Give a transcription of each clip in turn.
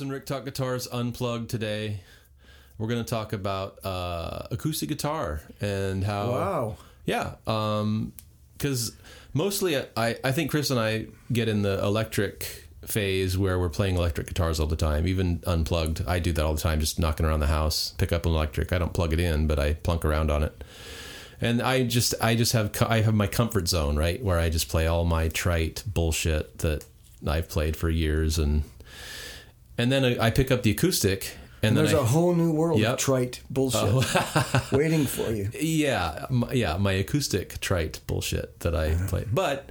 And Rick Talk Guitars Unplugged today. We're going to talk about uh, acoustic guitar and how. Wow. Yeah. Um because mostly I, I think Chris and I get in the electric phase where we're playing electric guitars all the time, even unplugged. I do that all the time, just knocking around the house, pick up an electric. I don't plug it in, but I plunk around on it. And I just I just have I have my comfort zone, right, where I just play all my trite bullshit that I've played for years and and then I pick up the acoustic and, And then there's I, a whole new world Yep. Oh. of trite bullshit oh. waiting for you. Yeah, my, yeah, my acoustic trite bullshit that I uh-huh. play. But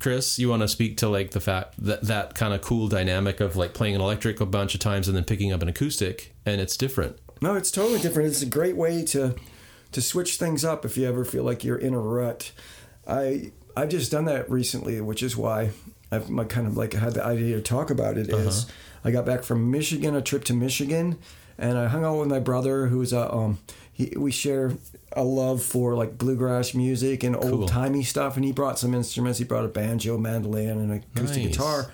Chris, you want to speak to like the fact that that kind of cool dynamic of like playing an electric a bunch of times and then picking up an acoustic, and it's different. No, it's totally different. It's a great way to to switch things up if you ever feel like you're in a rut. I I've just done that recently, which is why I've my kind of like had the idea to talk about it. Is uh-huh. I got back from Michigan, a trip to Michigan, and I hung out with my brother, who's a um, he, we share a love for like bluegrass music and Cool. old timey stuff, and he brought some instruments. He brought a banjo, mandolin, and an acoustic Nice. guitar.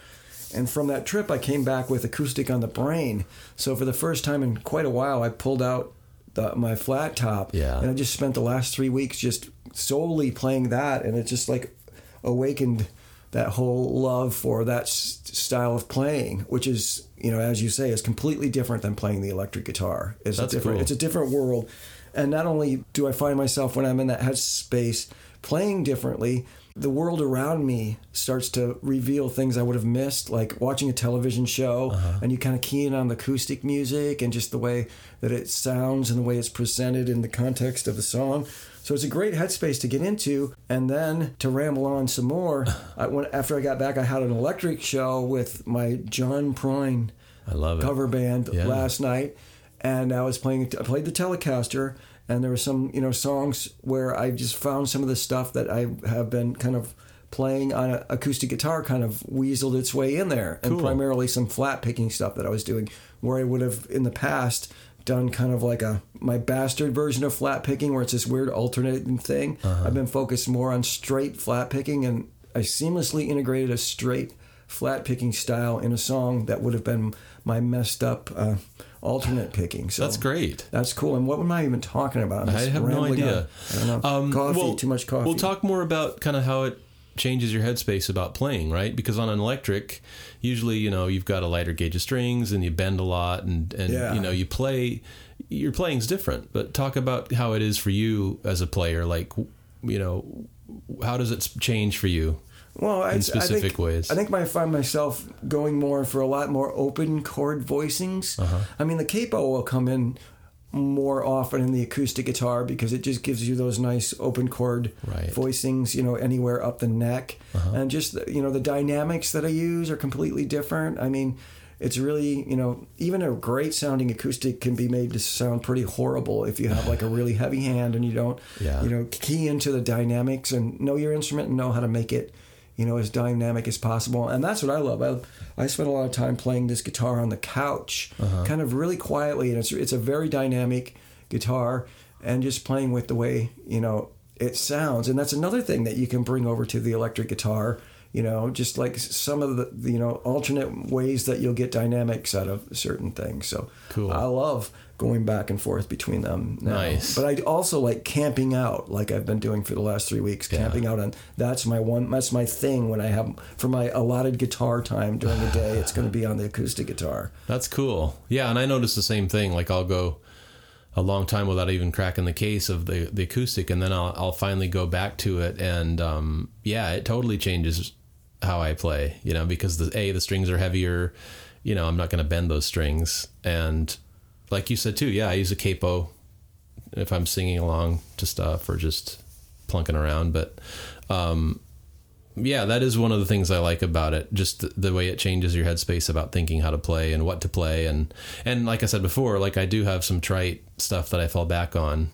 And from that trip, I came back with acoustic on the brain. So for the first time in quite a while, I pulled out the, my flat top. Yeah. And I just spent the last three weeks just solely playing that, and it just like awakened that whole love for that s- style of playing, which is you know as you say is completely different than playing the electric guitar. It's That's a different. cool. It's a different world. And not only do I find myself when I'm in that headspace playing differently, the world around me starts to reveal things I would have missed, like watching a television show, Uh-huh. and you kind of key in on the acoustic music and just the way that it sounds and the way it's presented in the context of the song. So it's a great headspace to get into, and then to ramble on some more. I, when, after I got back, I had an electric show with my John Prine I love it. cover band Yeah. last night, and I was playing. I played the Telecaster, and there were some you know songs where I just found some of the stuff that I have been kind of playing on an acoustic guitar kind of weaseled its way in there, and Cool. primarily some flat picking stuff that I was doing, where I would have in the past done kind of like a my bastard version of flat picking where it's this weird alternating thing. I've been focused more on straight flat picking and i seamlessly integrated a straight flat picking style in a song that would have been my messed up uh, alternate picking. So That's great. that's cool. And what am i even talking about? I'm I have no idea. on. i don't know. Um, coffee well, too much coffee. We'll talk more about kind of how it changes your headspace about playing, right? Because on an electric, usually you know you've got a lighter gauge of strings and you bend a lot, and and Yeah. you know you play. Your playing's different, but talk about how it is for you as a player. Like, you know, how does it change for you? well, I, specific I think, ways. I think I find myself going more for a lot more open chord voicings. Uh-huh. I mean, the capo will come in more often in the acoustic guitar because it just gives you those nice open chord Right. voicings, you know, anywhere up the neck. Uh-huh. And just, you know, the dynamics that I use are completely different. I mean, it's really, you know, even a great sounding acoustic can be made to sound pretty horrible if you have like a really heavy hand and you don't, Yeah. you know, key into the dynamics and know your instrument and know how to make it, you know, as dynamic as possible. And that's what I love. I, I spent a lot of time playing this guitar on the couch, uh-huh. kind of really quietly, and it's it's a very dynamic guitar, and just playing with the way you know it sounds. And that's another thing that you can bring over to the electric guitar. You know, just like some of the the, you know alternate ways that you'll get dynamics out of certain things. So Cool. I love going back and forth between them. Now. Nice. But I also like camping out, like I've been doing for the last three weeks. Camping out, on that's my one. That's my thing when I have for my allotted guitar time during the day. It's going to be on the acoustic guitar. That's cool. Yeah, and I notice the same thing. Like I'll go a long time without even cracking the case of the the acoustic, and then I'll I'll finally go back to it, and um, yeah, it totally changes how I play. You know, because the a the strings are heavier. You know, I'm not going to bend those strings, and like you said too. Yeah, I use a capo if I'm singing along to stuff or just plunking around, but. Um, yeah, that is one of the things I like about it. Just the, the way it changes your headspace about thinking how to play and what to play, and and like I said before, like I do have some trite stuff that I fall back on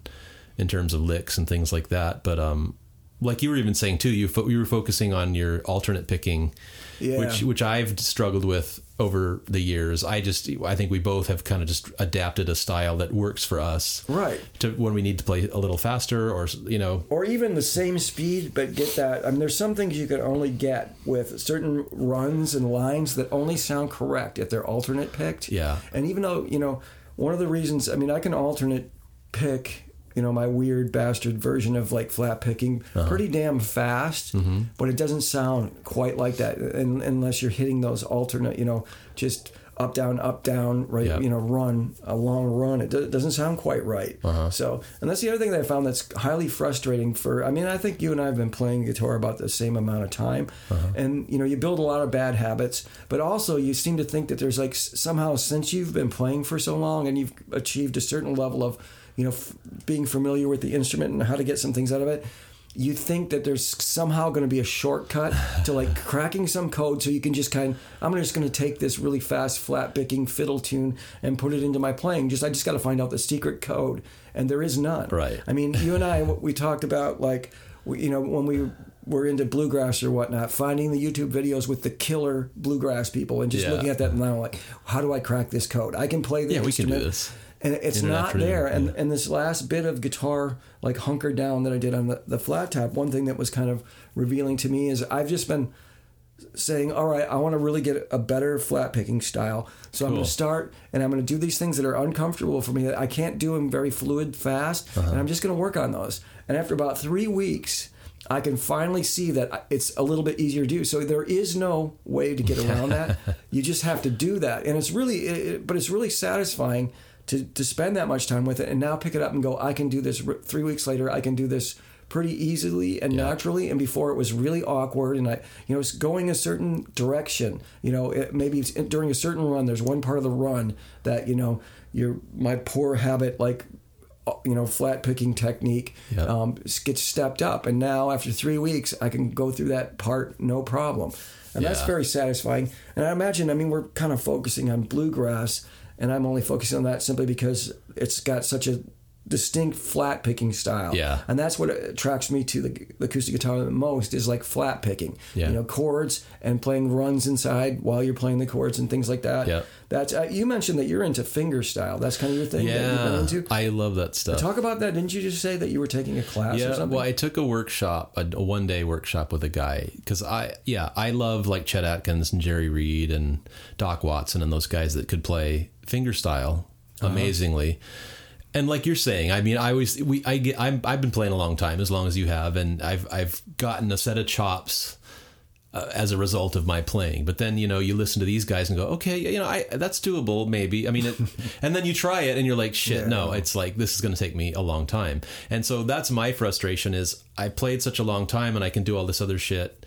in terms of licks and things like that. But um, like you were even saying too, you fo- you were focusing on your alternate picking, Yeah. which which I've struggled with over the years. I just I think we both have kind of just adapted a style that works for us, Right. To when we need to play a little faster, or you know, or even the same speed, but get that. I mean, there's some things you can only get with certain runs and lines that only sound correct if they're alternate picked. Yeah. And even though, you know, one of the reasons, I mean, I can alternate pick, you know, my weird bastard version of like flat picking Uh-huh. pretty damn fast, Mm-hmm. but it doesn't sound quite like that un unless you're hitting those alternate, you know, just up down up down right Yeah. you know run a long run it do- doesn't sound quite right Uh-huh. so and that's the other thing that i found that's highly frustrating for i mean i think you and i have been playing guitar about the same amount of time Uh-huh. and you know you build a lot of bad habits but also you seem to think that there's like somehow since you've been playing for so long and you've achieved a certain level of you know f- being familiar with the instrument and how to get some things out of it you think that there's somehow going to be a shortcut to like cracking some code so you can just kind I'm just going to take this really fast flat picking fiddle tune and put it into my playing just I just got to find out the secret code and there is none Right. I mean you and I we talked about like we- you know when we were into bluegrass or whatnot finding the YouTube videos with the killer bluegrass people and just Yeah. looking at that and now I'm like how do I crack this code I can play the Yeah, we can do instrument this. And it's in an not there. And yeah. and this last bit of guitar, like hunker down that I did on the, the flat top, one thing that was kind of revealing to me is I've just been saying, all right, I want to really get a better flat picking style. So I'm going to start and I'm going to do these things that are uncomfortable for me. that I can't do them very fluid fast, Uh-huh. and I'm just going to work on those. And after about three weeks. I can finally see that it's a little bit easier to do. So there is no way to get around that. You just have to do that, and it's really, it- but it's really satisfying to to spend that much time with it, and now pick it up and go. I can do this. r- Three weeks later, I can do this pretty easily and naturally. And before it was really awkward, and I, you know, it's going a certain direction. You know, it, maybe it's during a certain run, there's one part of the run that you know, your my poor habit like uh, you know flat picking technique Yeah. um, gets stepped up and now after three weeks i can go through that part no problem and that's very satisfying and i imagine i mean we're kind of focusing on bluegrass and i'm only focusing on that simply because it's got such a distinct flat picking style Yeah. and that's what attracts me to the, the acoustic guitar the most is like flat picking Yeah. you know chords and playing runs inside while you're playing the chords and things like that Yeah. that's uh, you mentioned that you're into finger style that's kind of your thing that you've been yeah, into I love that stuff. Talk about that. Didn't you just say that you were taking a class or Yeah, something? well, I took a workshop, a, a one day workshop with a guy because I, yeah, I love like Chet Atkins and Jerry Reed and Doc Watson and those guys that could play fingerstyle amazingly. And like you're saying, I mean, I always we I get I'm, I've been playing a long time, as long as you have, and I've I've gotten a set of chops uh, as a result of my playing. But then you know you listen to these guys and go, okay, you know, I that's doable, maybe. I mean, it, and then you try it and you're like, shit, no, it's like this is going to take me a long time. And so that's my frustration is I played such a long time and I can do all this other shit.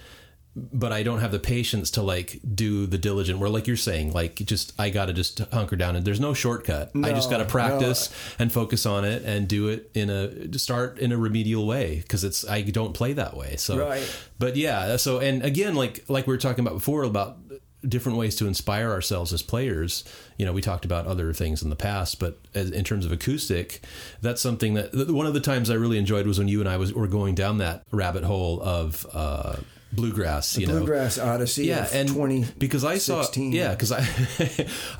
But I don't have the patience to like do the diligent where like you're saying, like just I gotta just hunker down and there's no shortcut. I just gotta practice and focus on it and do it in a start in a remedial way because it's I don't play that way. So Right. but yeah so and again like like we were talking about before about different ways to inspire ourselves as players you know we talked about other things in the past but as, in terms of acoustic that's something that one of the times i really enjoyed was when you and i was were going down that rabbit hole of uh bluegrass you know Bluegrass Odyssey. yeah, and 20 because I saw, 16. yeah, because I,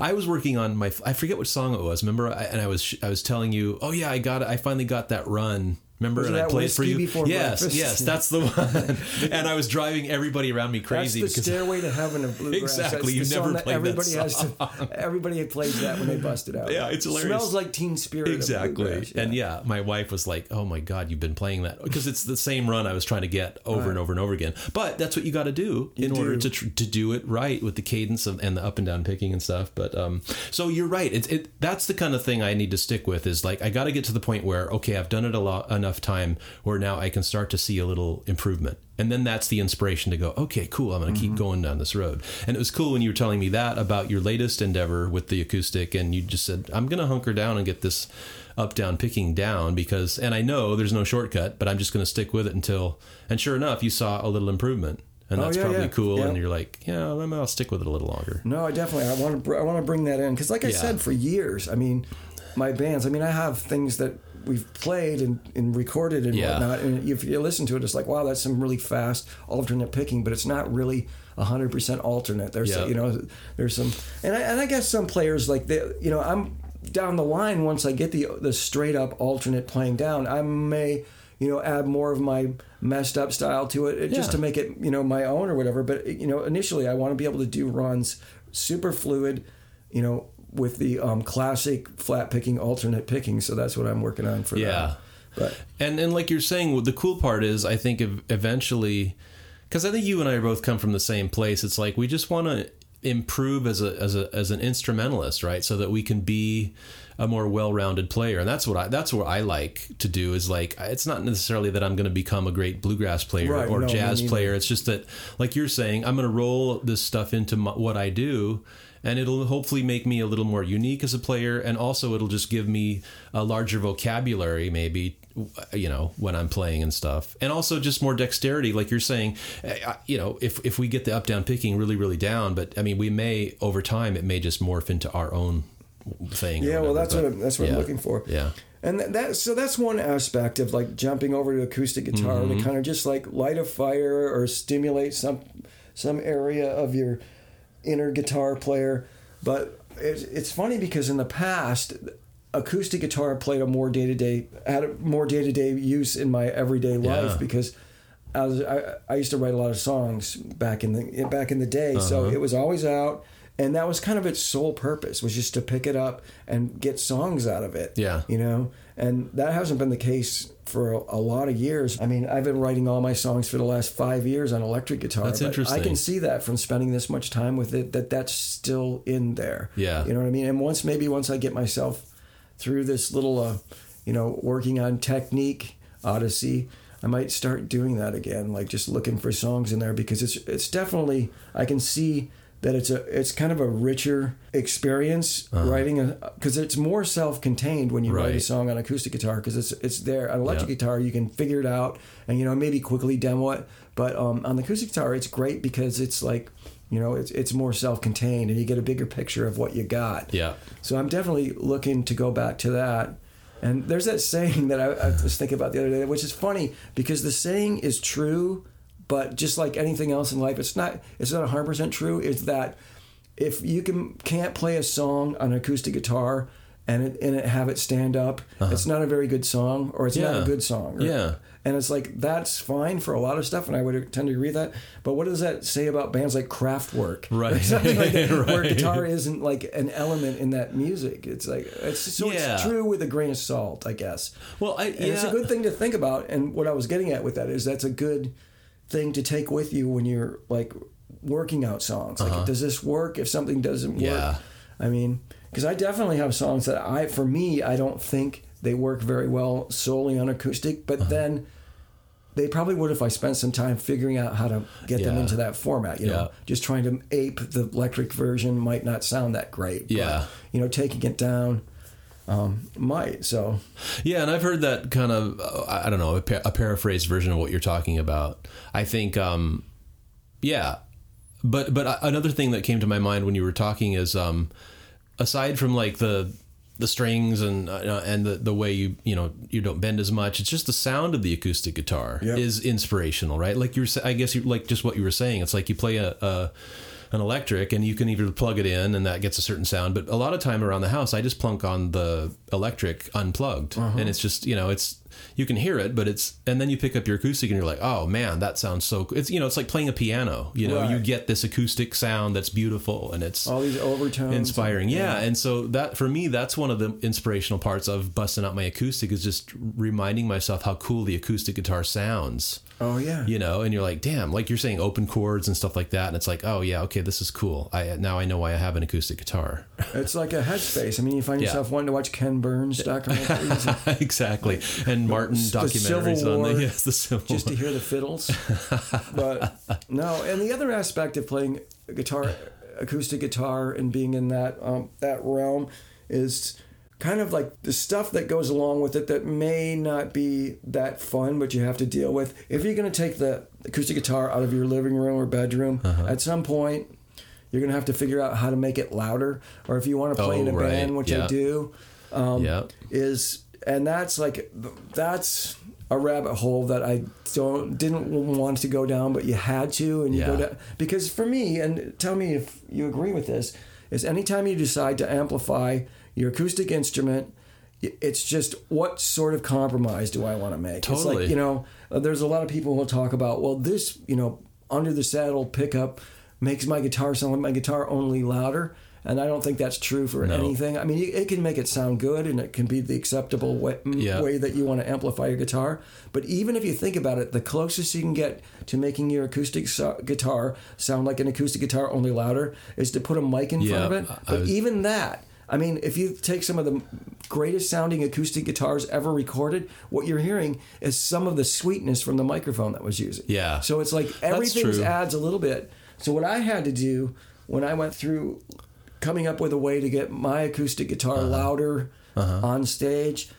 I was working on my, I forget what song it was. Remember, I, and I was, I was telling you, oh yeah, I got it. I finally got that run. Remember, Was it and I played for you. Before yes, Breakfast? yes, that's the one. and I was driving everybody around me crazy. That's the stairway to heaven of bluegrass. Exactly, you never song that played that everybody has song. to. Everybody plays that when they bust it out. Yeah, it's hilarious. Smells like Teen Spirit. exactly. bluegrass, And yeah, my wife was like, "Oh my god, you've been playing that because it's the same run I was trying to get over and over and over again." But that's what you got to do in order to tr- to do it right with the cadence of, and the up and down picking and stuff. But um, so you're right. It's it that's the kind of thing I need to stick with. Is like I got to get to the point where okay, I've done it a lot enough time where now I can start to see a little improvement. And then that's the inspiration to go, okay, cool, I'm going to keep mm-hmm. going down this road. And it was cool when you were telling me that about your latest endeavor with the acoustic, and you just said, I'm going to hunker down and get this up down picking down because, and I know there's no shortcut, but I'm just going to stick with it until, and sure enough, you saw a little improvement. And Oh, that's yeah, probably yeah. cool. And you're like, yeah, I'll stick with it a little longer. No, I definitely. I want to. I want to bring that in because, like I Yeah. said, for years, I mean, my bands. I mean, I have things that we've played and, and recorded and Yeah. whatnot, and if you listen to it, it's like wow, that's some really fast alternate picking, but it's not really hundred percent alternate. There's Yeah. you know there's some, and I, and I guess some players like they, you know I'm down the line once I get the the straight up alternate playing down, I may you know add more of my messed up style to it just Yeah. to make it you know my own or whatever. But you know initially I want to be able to do runs super fluid, you know with the um, classic flat picking alternate picking. So that's what I'm working on for Yeah. that. But And and like you're saying, the cool part is, I think eventually, because I think you and I both come from the same place. It's like we just want to improve as a as a as an instrumentalist, right? So that we can be a more well-rounded player, and that's what I that's what I like to do. Is like it's not necessarily that I'm going to become a great bluegrass player Right, or no, jazz player. It's just that, like you're saying, I'm going to roll this stuff into my, what I do. And it'll hopefully make me a little more unique as a player, and also it'll just give me a larger vocabulary, maybe you know when I'm playing and stuff, and also just more dexterity, like you're saying. You know, if if we get the up down picking really really down, but I mean, we may over time it may just morph into our own thing. yeah, well that's but- what I'm, that's what yeah. I'm looking for. Yeah. And that, that so that's one aspect of like jumping over to acoustic guitar Mm-hmm. to kind of just like light a fire or stimulate some some area of your inner guitar player. But it's, it's funny because in the past, acoustic guitar played a more day to day had a more day to day use in my everyday life Yeah. because. I, was, I, I used to write a lot of songs back in the back in the day, so Uh-huh. it was always out, and that was kind of its sole purpose was just to pick it up and get songs out of it Yeah. you know? And that hasn't been the case for a, a lot of years. I mean i've been writing all my songs for the last five years on electric guitar That's but i can see that from spending this much time with it that that's still in there. Yeah. you know what i mean? And once maybe once i get myself through this little uh, you know working on technique odyssey i might start doing that again like just looking for songs in there because it's it's definitely i can see that it's a it's kind of a richer experience writing a because it's more self-contained when you write a Uh-huh. Song on acoustic guitar because it's it's there on electric Yeah. guitar you can figure it out and you know maybe quickly demo it but um, on the acoustic guitar it's great because it's like you know it's it's more self-contained and you get a bigger picture of what you got Yeah. so I'm definitely looking to go back to that. And there's that saying that I, I was thinking about the other day, which is funny because the saying is true, but just like anything else in life, it's not it's not 100 percent true. Is that if you can can't play a song on an acoustic guitar and it, and it have it stand up, it's not a very good song, or it's not Uh-huh. A good song. or- Yeah. and it's like that's fine for a lot of stuff, and I would tend to agree with that. But what does that say about bands like Kraftwerk, Right. Something like that, where guitar isn't like an element in that music? It's like it's so Yeah. it's true with a grain of salt, I guess. Well, I yeah. it's a good thing to think about. And what I was getting at with that is that's a good thing to take with you when you're like working out songs. Like, does this work? If something doesn't work, Uh-huh. Yeah. I mean, because I definitely have songs that I, for me, I don't think they work very well solely on acoustic. Uh-huh. But then they probably would if I spent some time figuring out how to get them into that format. You know, Yeah. just trying to ape the electric version might not sound that great. but, Yeah. you know, taking it down um, might. So Yeah, and I've heard that kind of uh, I don't know a, pa- a paraphrased version of what you're talking about. I think, um, yeah, but but uh, another thing that came to my mind when you were talking is, um, aside from like the the strings and uh, and the the way you you know you don't bend as much, it's just the sound of the acoustic guitar Yep. is inspirational, right? Like you're, I guess you like just what you were saying. It's like you play a. a an electric and you can either plug it in and that gets a certain sound but a lot of time around the house i just plunk on the electric unplugged. Uh-huh. And it's just you know it's you can hear it but it's and then you pick up your acoustic and you're like oh man that sounds so it's you know it's like playing a piano you know you get this acoustic sound that's beautiful and it's all these overtones, inspiring. Yeah and so that for me that's one of the inspirational parts of busting out my acoustic is just reminding myself how cool the acoustic guitar sounds Oh yeah, you know and you're like damn like you're saying open chords and stuff like that and it's like oh yeah okay this is cool. I now i know why i have an acoustic guitar. It's like a headspace. I mean, you find Yeah. yourself wanting to watch Ken Burns documentaries and exactly. And martin the documentaries Civil on War, the yes the civil just to hear the fiddles. but no, and the other aspect of playing guitar, acoustic guitar, and being in that um, that realm is kind of like the stuff that goes along with it that may not be that fun, but you have to deal with. If you're going to take the acoustic guitar out of your living room or bedroom, Uh-huh. at some point. You're gonna have to figure out how to make it louder, or if you want to play Oh, in a right. band, which Yeah. I do, um, yeah is and that's like that's a rabbit hole that I don't didn't want to go down, but you had to, and you go down because for me, and tell me if you agree with this, is anytime you decide to amplify your acoustic instrument it's just what sort of compromise do I want to make? It's Totally. like you know, uh, there's a lot of people who will talk about well, this you know under the saddle pickup makes my guitar sound like my guitar only louder. And I don't think that's true for No. anything. I mean, it can make it sound good, and it can be the acceptable way, Yeah. way that you want to amplify your guitar. But even if you think about it, the closest you can get to making your acoustic so- guitar sound like an acoustic guitar only louder is to put a mic in front of it. But was- even that, I mean, if you take some of the greatest sounding acoustic guitars ever recorded, what you're hearing is some of the sweetness from the microphone that was used. Yeah. So it's like everything adds a little bit. So what I had to do when I went through coming up with a way to get my acoustic guitar Uh-huh. louder on stage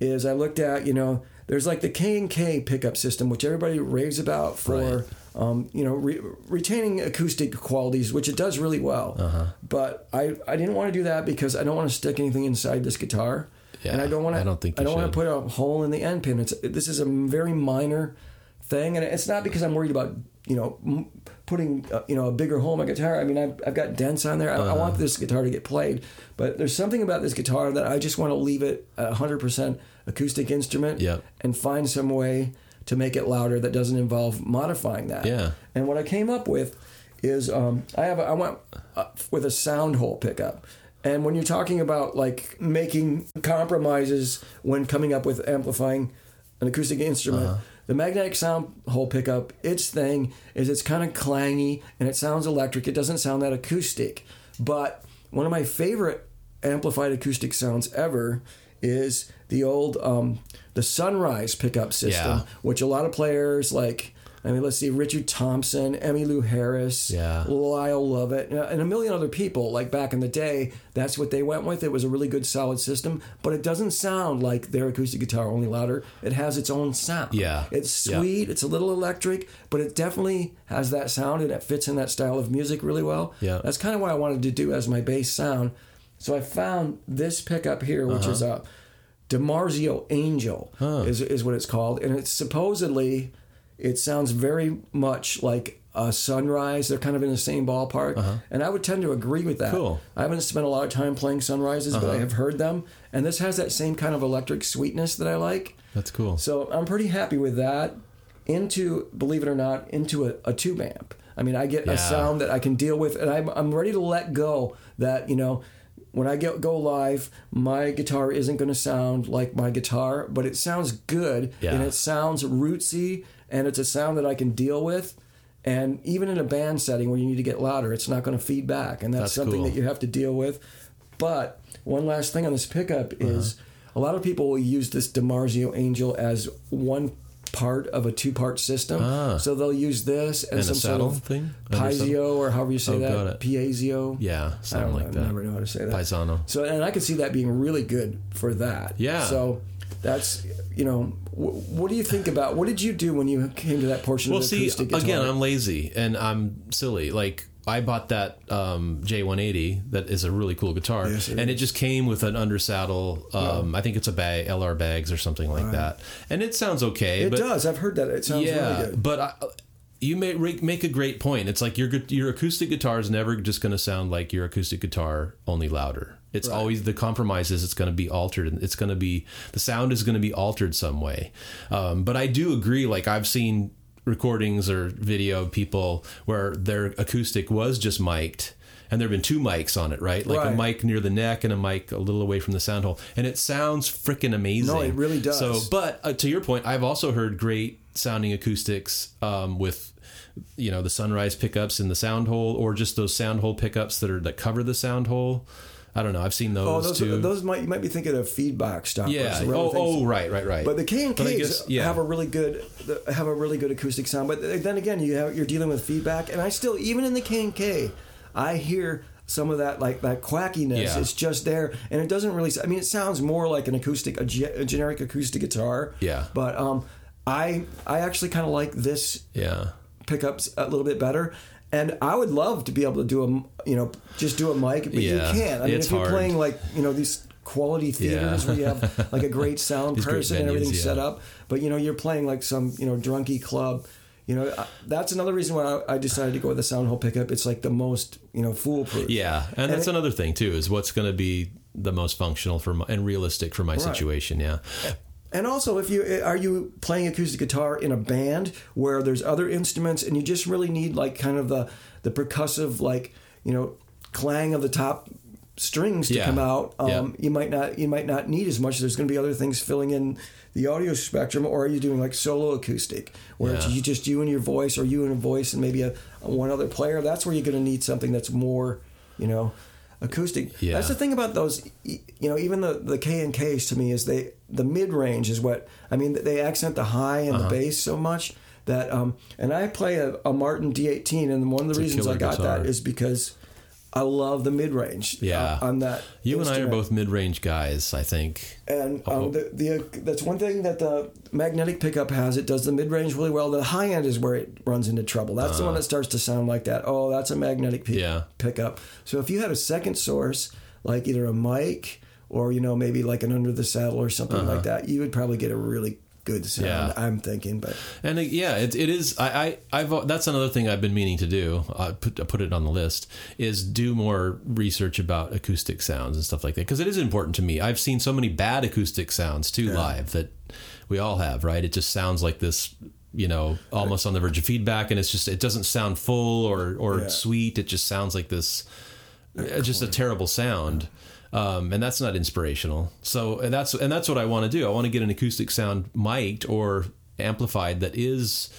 is I looked at, you know, there's like the K and K pickup system, which everybody raves about for, Right. Um, you know, re- retaining acoustic qualities, which it does really well. Uh-huh. But I, I didn't want to do that because I don't want to stick anything inside this guitar, and I don't want to. I don't think I don't want to put a hole in the end pin. It's this is a very minor thing, and it's not because I'm worried about you know putting uh, you know a bigger hole in my guitar. I mean, I've, I've got dents on there. I, I want this guitar to get played, but there's something about this guitar that I just want to leave it a 100% acoustic instrument Yep. and find some way to make it louder that doesn't involve modifying that. Yeah. And what I came up with is um, I have a, I went uh, with a sound hole pickup. And when you're talking about like making compromises when coming up with amplifying an acoustic instrument, the magnetic sound hole pickup, its thing is it's kind of clangy and it sounds electric. It doesn't sound that acoustic. But one of my favorite amplified acoustic sounds ever is the old um, the Sunrise pickup system, Yeah. which a lot of players like. I mean, let's see, Richard Thompson, Emmylou Harris, Yeah. Lyle Lovett, and a million other people. Like back in the day, that's what they went with. It was a really good, solid system, but it doesn't sound like their acoustic guitar, only louder. It has its own sound. Yeah. it's Yeah. sweet. It's a little electric, but it definitely has that sound, and it fits in that style of music really well. Yeah. that's kind of what I wanted to do as my bass sound. So I found this pickup here, which is Uh-huh. a DiMarzio Angel, is is what it's called, and it's supposedly it sounds very much like a sunrise. They're kind of in the same ballpark, and I would tend to agree with that. Uh-huh. Cool. Uh-huh. I haven't spent a lot of time playing sunrises, but I have heard them, and this has that same kind of electric sweetness that I like. That's cool. So I'm pretty happy with that. Into, believe it or not, into a, a tube amp. I mean, I get Yeah. a sound that I can deal with, and I'm, I'm ready to let go that, you know, when I get, go live, my guitar isn't going to sound like my guitar, but it sounds good, Yeah. and it sounds rootsy, and it's a sound that I can deal with. And even in a band setting where you need to get louder, it's not going to feed back, and that's, That's something cool. that you have to deal with. But one last thing on this pickup is Uh-huh. a lot of people will use this DiMarzio Angel as one part of a two-part system. Ah. So they'll use this and, And a some saddle sort of thing? Pizio or however you say Oh, that. Piazio. yeah, something like know, that. I never know how to say that. Paisano. So and I can see that being really good for that. Yeah. So that's you know what do you think about what did you do when you came to that portion Well, of the see, again, I'm lazy and I'm silly. Like I bought that um, J180 that is a really cool guitar, Yes, it and it just came with an undersaddle. Um, I think it's a bag, LR Baggs or something like that, and it sounds okay. it but does. I've heard that. It sounds yeah, really good. but I, you may make a great point. It's like your your acoustic guitar is never just going to sound like your acoustic guitar, only louder. It's always the compromise is it's going to be altered and it's going to be the sound is going to be altered some way. Um, but I do agree. Like I've seen recordings or video of people where their acoustic was just mic'd. And there have been two mics on it, right? Like Right. a mic near the neck and a mic a little away from the sound hole, and it sounds freaking amazing. No, it really does. So, but uh, to your point, I've also heard great sounding acoustics um, with, you know, the sunrise pickups in the sound hole, or just those sound hole pickups that are that cover the sound hole. I don't know. I've seen those, Oh, those, too. those might you might be thinking of feedback stoppers. yeah. Oh, oh, right, right, right. But the K and Ks yeah. have a really good have a really good acoustic sound. But then again, you have, you're dealing with feedback, and I still even in the K and K, I hear some of that like that quackiness. Yeah. It's just there, and it doesn't really. I mean, it sounds more like an acoustic, a, ge- a generic acoustic guitar. Yeah. But um, I I actually kind of like this yeah. pickups a little bit better. And I would love to be able to do a, you know, just do a mic, but Yeah, you can't. I mean, if you're hard. playing like, you know, these quality theaters Yeah. where you have like a great sound person and everything yeah. set up. But you know, you're playing like some you know drunky club. You know, that's another reason why I decided to go with the sound hole pickup. It's like the most you know foolproof. Yeah, and, that's it- another thing too is what's going to be the most functional for my, and realistic for my situation. Yeah, And also, if you are you playing acoustic guitar in a band where there's other instruments and you just really need like kind of the the percussive like you know clang of the top strings to Yeah. come out, um, Yeah. you might not you might not need as much. There's going to be other things filling in the audio spectrum, or are you doing like solo acoustic where it's you just you and your voice, or you and a voice and maybe a, one other player? That's where you're going to need something that's more you know acoustic. Yeah. That's the thing about those, you know, even the the K and Ks to me is they the mid range is what I mean. They accent the high and Uh-huh. the bass so much that, um, and I play a, a Martin D18, and one of the It's reasons I got guitar. that is because I love the mid range. Yeah. on that. you and I are both mid-range guys. I think. And Oh. um, the, the that's one thing that the magnetic pickup has. It does the mid range really well. The high end is where it runs into trouble. That's the one that starts to sound like that. Oh, that's a magnetic Uh. Yeah. pickup. So if you had a second source, like either a mic or you know maybe like an under the saddle or something like that, you would probably get a really good sound. Yeah. I'm thinking, but And uh, yeah, it, it is. I, I I've that's another thing I've been meaning to do. I put I put it on the list is do more research about acoustic sounds and stuff like that because it is important to me. I've seen so many bad acoustic sounds too live that we all have. Right? It just sounds like this. You know, almost on the verge of feedback, and it's just it doesn't sound full or or Yeah. sweet. It just sounds like this, uh, just a terrible sound. Um, and that's not inspirational. So and that's and that's what I want to do. I want to get an acoustic sound mic'd or amplified that is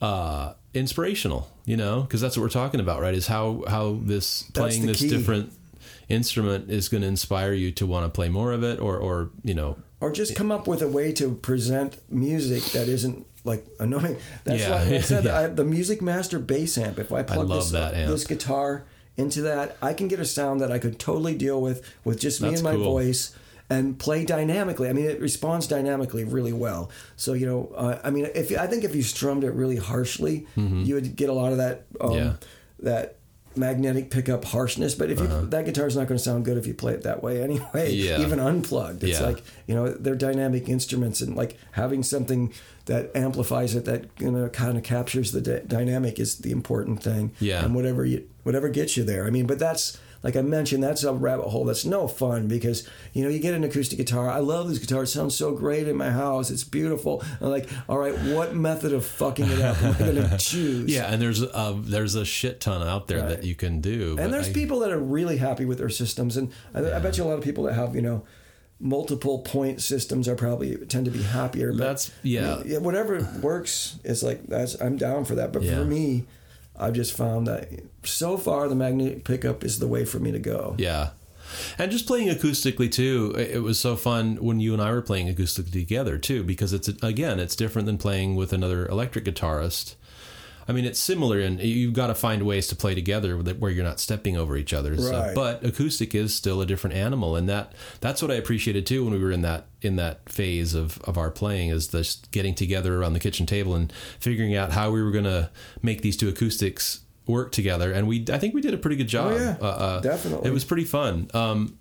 uh, inspirational. You know, because that's what we're talking about, right? Is how how this playing this key. different instrument is going to inspire you to want to play more of it, or or you know, or just come up with a way to present music that isn't like annoying. That's Yeah. why I said Yeah. I, the Musicmaster bass amp. If I plug love this, this guitar into that, I can get a sound that I could totally deal with with just me That's and my cool. voice and play dynamically. I mean, it responds dynamically really well. So you know, uh, I mean, if I think if you strummed it really harshly, you would get a lot of that um, Mm-hmm. Yeah. that magnetic pickup harshness. But if you that guitar's not going to sound good if you play it that way anyway. Uh-huh. Yeah. Even unplugged, it's Yeah. like you know they're dynamic instruments and like having something that amplifies it that you know kind of captures the dy- dynamic is the important thing Yeah. and whatever you whatever gets you there i mean but that's like i mentioned that's a rabbit hole that's no fun because you know you get an acoustic guitar i love this guitar it sounds so great in my house it's beautiful and like all right what method of fucking it up am i going to choose yeah. And there's a there's a shit ton out there Right. that you can do. and there's I- people that are really happy with their systems and I, I bet you a lot of people that have you know multiple point systems are probably tend to be happier but That's yeah. yeah, whatever works is like that's I'm down for that. But Yeah. for me, I've just found that so far the magnetic pickup is the way for me to go. Yeah. And just playing acoustically too, it was so fun when you and I were playing acoustically together too, because it's again, it's different than playing with another electric guitarist. I mean, it's similar, and you've got to find ways to play together where you're not stepping over each other. stuff. But acoustic is still a different animal, and that that's what I appreciated too when we were in that in that phase of of our playing is just getting together around the kitchen table and figuring out how we were going to make these two acoustics work together. And we, I think, we did a pretty good job. Oh, yeah. Uh, uh, Definitely. it was pretty fun. Um,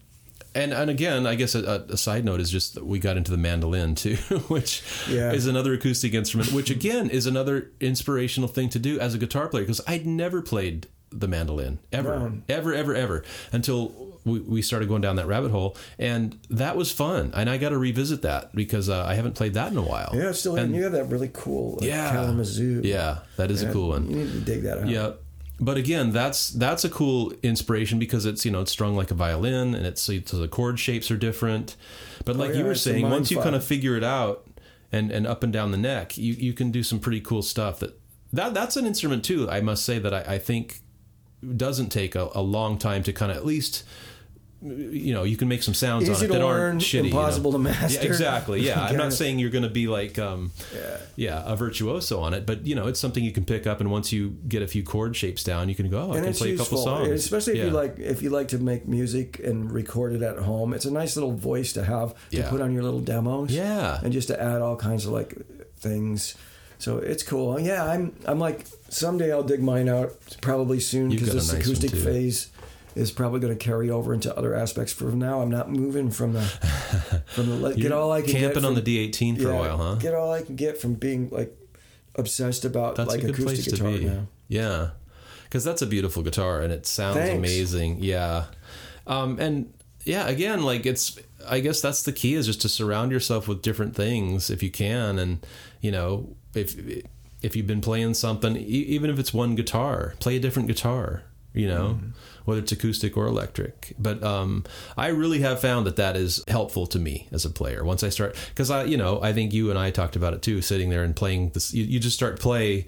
and and again, I guess a, a side note is just that we got into the mandolin too, which Yeah. is another acoustic instrument, which again is another inspirational thing to do as a guitar player because I'd never played the mandolin ever, ever, ever, ever until we, we started going down that rabbit hole, and that was fun. And I got to revisit that because uh, I haven't played that in a while. Yeah, still And- you have that really cool like, yeah, Kalamazoo. yeah, that is a cool one. You need to dig that out. Yeah. But again, that's that's a cool inspiration because it's you know it's strung like a violin and it's so the chord shapes are different. But like Oh, yeah, you were saying, once you kind of figure it out and and up and down the neck, you you can do some pretty cool stuff. That that that's an instrument too. I must say that I, I think doesn't take a, a long time to kind of at least you know you can make some sounds Easy on it that learn, aren't shitty. impossible you know? to master. Yeah, exactly. Yeah, I'm not saying you're going to be like um, Yeah. yeah, a virtuoso on it, but you know, it's something you can pick up, and once you get a few chord shapes down, you can go, oh, I and can it's play a useful, couple songs. especially if Yeah. you like if you like to make music and record it at home. It's a nice little voice to have to Yeah. put on your little demos. Yeah. and just to add all kinds of like things. So it's cool. Yeah, I'm I'm like someday I'll dig mine out probably soon because this nice acoustic phase is probably going to carry over into other aspects. For now, I'm not moving from the from the get all I can camping get on from, the D18 for a while, huh? Get all I can get from being like obsessed about That's like a good place acoustic to guitar be. now. Yeah, because that's a beautiful guitar and it sounds Thanks. amazing. Yeah, um, and yeah, again, like it's. I guess that's the key is just to surround yourself with different things if you can, and you know if if you've been playing something, even if it's one guitar, play a different guitar. You know, whether it's acoustic or electric. But um, I really have found that that is helpful to me as a player. Once I start, because I, you know, I think you and I talked about it too. Sitting there and playing this, you, you just start play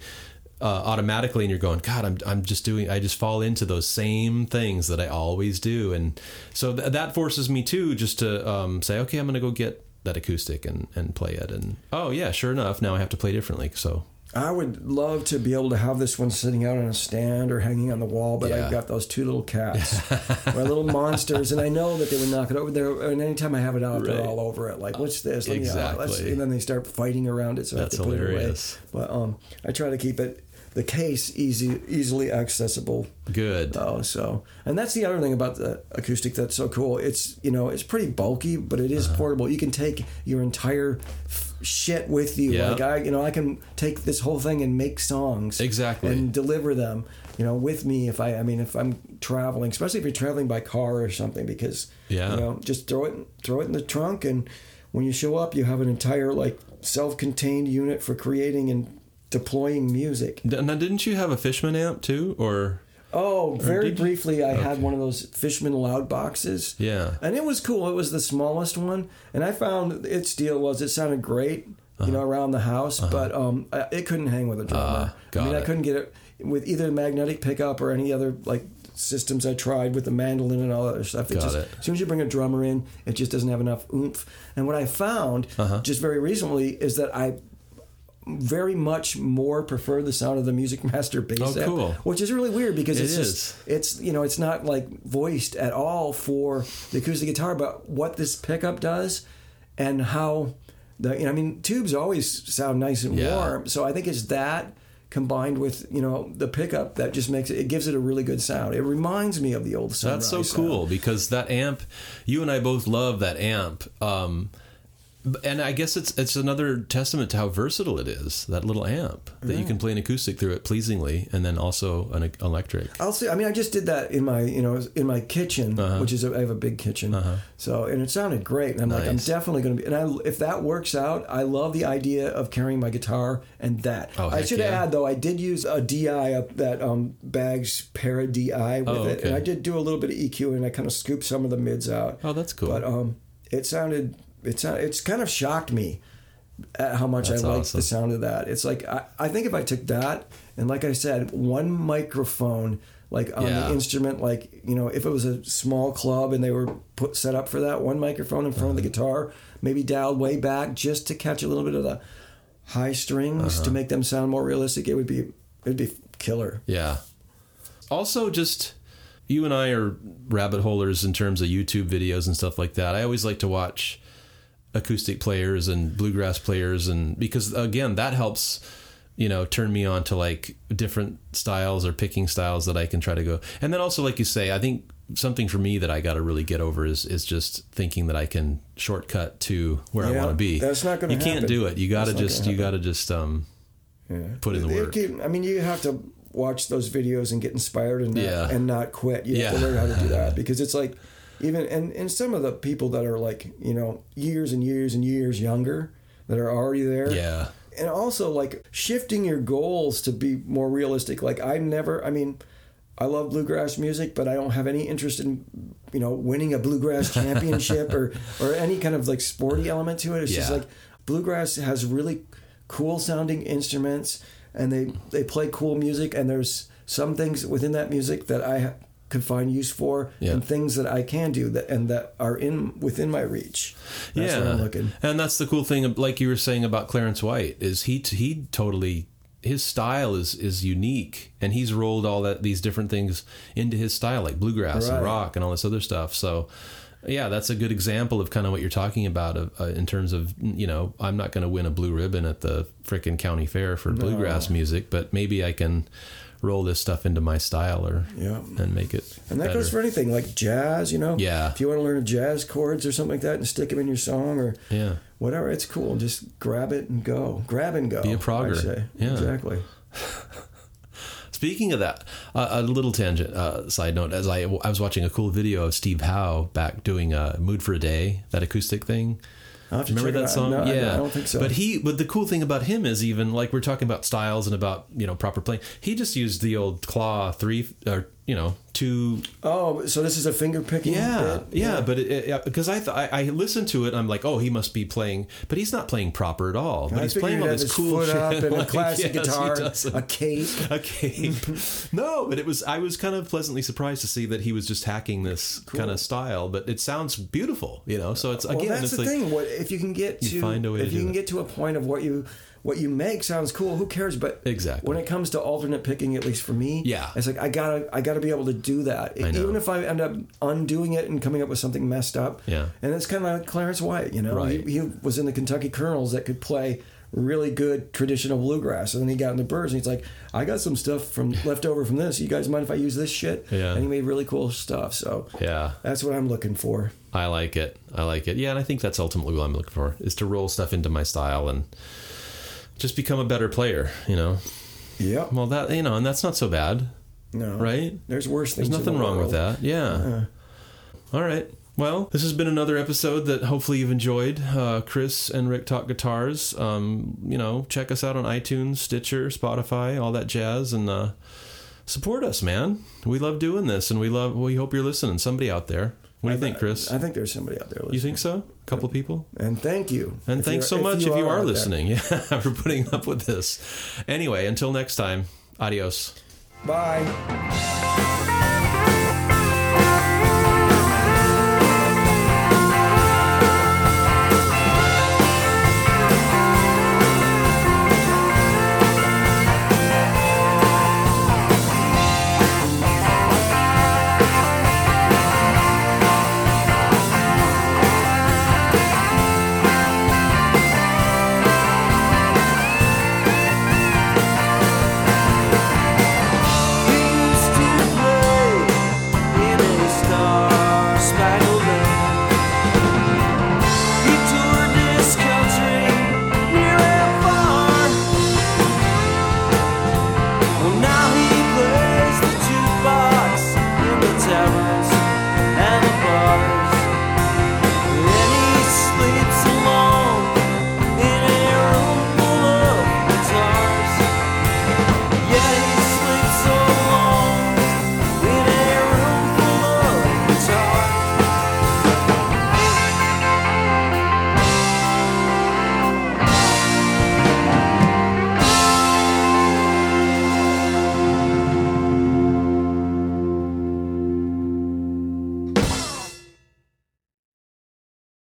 uh, automatically, and you're going, God, I'm I'm just doing. I just fall into those same things that I always do, and so th- that forces me too, just to um, say, okay, I'm going to go get that acoustic and and play it, and oh yeah, sure enough, now I have to play differently. So I would love to be able to have this one sitting out on a stand or hanging on the wall, but Yeah. I've got those two little cats, my little monsters, and I know that they would knock it over there. And anytime I have it out, Right. they're all over it. Like, what's this? Let Exactly. and then they start fighting around it, so That's I have to put hilarious. it away. But um, I try to keep it the case easy, easily accessible. good. Oh, so and that's the other thing about the acoustic that's so cool. It's you know it's pretty bulky, but it is Uh-huh. portable. You can take your entire shit with you. Yeah. Like I, you know, I can take this whole thing and make songs Exactly. and deliver them. You know, with me if I, I mean, if I'm traveling, especially if you're traveling by car or something, because Yeah. you know, just throw it, throw it in the trunk, and when you show up, you have an entire like self-contained unit for creating and deploying music. Now, didn't you have a Fishman amp too, or Oh, very briefly, I had one of those Fishman loud boxes. yeah? And it was cool. It was the smallest one, and I found its deal was it sounded great, Uh-huh. you know, around the house, but um, I- it couldn't hang with a drummer. Got I mean, I couldn't get it with either magnetic pickup or any other like systems I tried with the mandolin and all that other stuff. It Got just, it. As soon as you bring a drummer in, it just doesn't have enough oomph. And what I found Uh-huh. just very recently is that I very much more prefer the sound of the Music Master bass Oh, cool. which is really weird because It it's is. just it's you know it's not like voiced at all for the acoustic guitar, but what this pickup does and how the you know I mean tubes always sound nice and Yeah. warm, so I think it's that combined with you know the pickup that just makes it it gives it a really good sound. It reminds me of the old. That's so cool sound. because that amp, you and I both love that amp. Um, and I guess it's it's another testament to how versatile it is. That little amp that you can play an acoustic through it pleasingly, and then also an electric. I'll see. I mean, I just did that in my, you know, in my kitchen, Uh-huh. which is a, I have a big kitchen. So, and it sounded great. And I'm like, I'm definitely going to be. And I, if that works out, I love the idea of carrying my guitar and that. Oh, I should yeah. add though, I did use a DI up that um, Baggs Para DI with Oh, it, and I did do a little bit of EQ and I kind of scooped some of the mids out. Oh, that's cool. But um, it sounded, it sounded, it's kind of shocked me at how much That's I like awesome. the sound of that. It's like I, I think if I took that and like I said, one microphone like on Yeah. the instrument, like you know, if it was a small club and they were put set up for that, one microphone in front of the Uh-huh. guitar, maybe dialed way back just to catch a little bit of the high strings Uh-huh. to make them sound more realistic, it would be it'd be killer. Yeah. Also, just you and I are rabbit holers in terms of YouTube videos and stuff like that. I always like to watch acoustic players and bluegrass players, and because again, that helps you know turn me on to like different styles or picking styles that I can try to go. And then also, like you say, I think something for me that I got to really get over is is just thinking that I can shortcut to where I want to be. that's not gonna You can't do it. You got to That's just you got to just um yeah. put in the work. I mean, you have to watch those videos and get inspired and not, Yeah. and not quit. You have to Yeah. learn how to do that because it's like even and and some of the people that are like you know years and years and years younger that are already there. Yeah. And also like shifting your goals to be more realistic. Like I never. I mean. I love bluegrass music, but I don't have any interest in, you know, winning a bluegrass championship or or any kind of like sporty element to it. It's just like bluegrass has really cool sounding instruments and they they play cool music and there's some things within that music that I could find use for Yeah. and things that I can do that and that are in within my reach. That's yeah, what I'm looking. and that's the cool thing, like you were saying about Clarence White, is he he totally his style is is unique, and he's rolled all that these different things into his style, like bluegrass and rock and all this other stuff. So. Yeah, that's a good example of kind of what you're talking about of, uh, in terms of, you know, I'm not going to win a blue ribbon at the frickin' county fair for bluegrass music, but maybe I can roll this stuff into my style or Yeah. and make it And that better. goes for anything like jazz, you know. Yeah. If you want to learn jazz chords or something like that and stick them in your song or yeah. whatever, it's cool. Just grab it and go. Grab and go. Be a progger. say. Yeah. Exactly. Speaking of that, uh, a little tangent uh, side note: as I I was watching a cool video of Steve Howe back doing uh, "Mood for a Day," that acoustic thing. I'll have to Remember that song? No, yeah, I don't think so. But he, but the cool thing about him is even like we're talking about styles and about you know proper playing. He just used the old claw three or you know to oh, so this is a finger picking. Yeah, bit? yeah, but it, because I, th- I I listened to it, I'm like, oh, he must be playing, but he's not playing proper at all. But I he's playing all this cool shit, up and a classic yes, guitar, a cape. a cape. no, but it was I was kind of pleasantly surprised to see that he was just hacking this kind of style, but it sounds beautiful, you know. So it's again, well, that's the like thing. What if you can get to find a way if you can it. get to a point of what you what you make sounds cool? Who cares? But Exactly. when it comes to alternate picking, at least for me, Yeah. it's like I gotta I gotta be able to do that. Even if I end up undoing it and coming up with something messed up. Yeah. And it's kind of like Clarence White. You know, Right. he, he was in the Kentucky Colonels that could play really good traditional bluegrass and then he got in the Byrds and he's like i got some stuff from left over from this you guys mind if i use this shit Yeah. and he made really cool stuff so yeah, that's what i'm looking for I like it. I like it. Yeah, and I think that's ultimately what I'm looking for is to roll stuff into my style and just become a better player. You know, Yeah. well that you know, and that's not so bad, no right? there's worse things There's in nothing the wrong with that. Yeah. All right. Well, this has been another episode that hopefully you've enjoyed. Uh, Chris and Rick talk guitars. Um, you know, check us out on iTunes, Stitcher, Spotify, all that jazz, and uh, support us, man. We love doing this, and we love. We hope you're listening. Somebody out there. What do you think, Chris? I think there's somebody out there listening. You think so? A couple people? And thank you. And If thanks so much if you are, out there. listening. Yeah, for putting up with this. Anyway, until next time, adios. Bye.